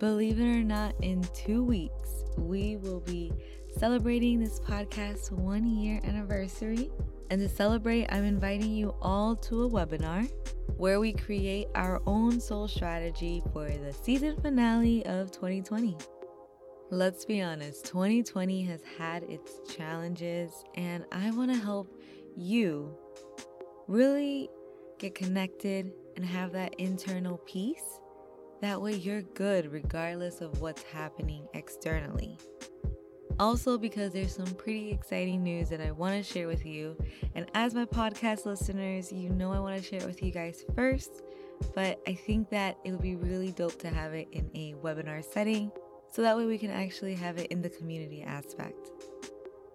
Believe it or not, in two weeks, we will be celebrating this podcast's one year anniversary. And to celebrate, I'm inviting you all to a webinar where we create our own soul strategy for the season finale of 2020. Let's be honest, 2020 has had its challenges, and I want to help you really get connected and have that internal peace. That way, you're good regardless of what's happening externally. Also, because there's some pretty exciting news that I want to share with you. And as my podcast listeners, you know I want to share it with you guys first. But I think that it would be really dope to have it in a webinar setting so that way we can actually have it in the community aspect.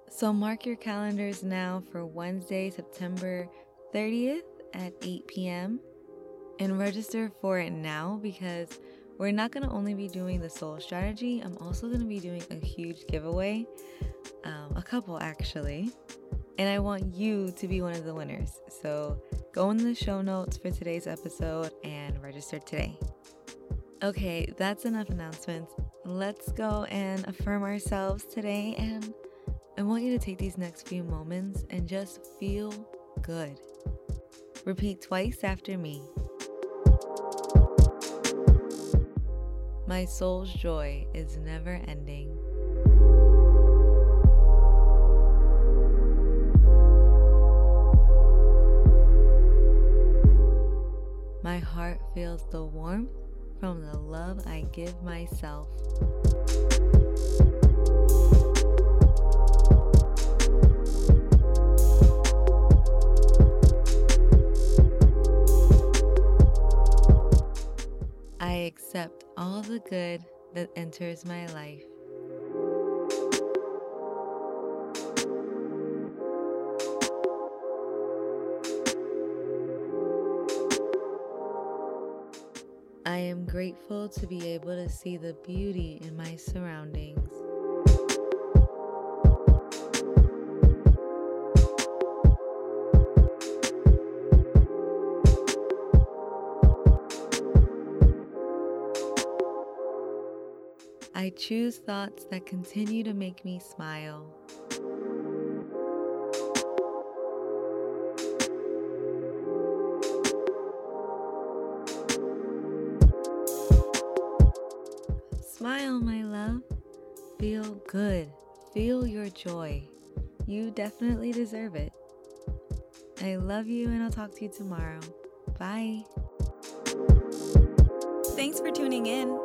So, mark your calendars now for Wednesday, September 30th at 8 p.m. and register for it now because we're not going to only be doing the soul strategy, I'm also going to be doing a huge giveaway, um, a couple actually. And I want you to be one of the winners. So go in the show notes for today's episode and register today. Okay, that's enough announcements. Let's go and affirm ourselves today. And I want you to take these next few moments and just feel good. Repeat twice after me. My soul's joy is never ending. My heart feels the warmth from the love I give myself. The good that enters my life. I am grateful to be able to see the beauty in my surroundings. I choose thoughts that continue to make me smile. Smile, my love. Feel good. Feel your joy. You definitely deserve it. I love you, and I'll talk to you tomorrow. Bye. Thanks for tuning in.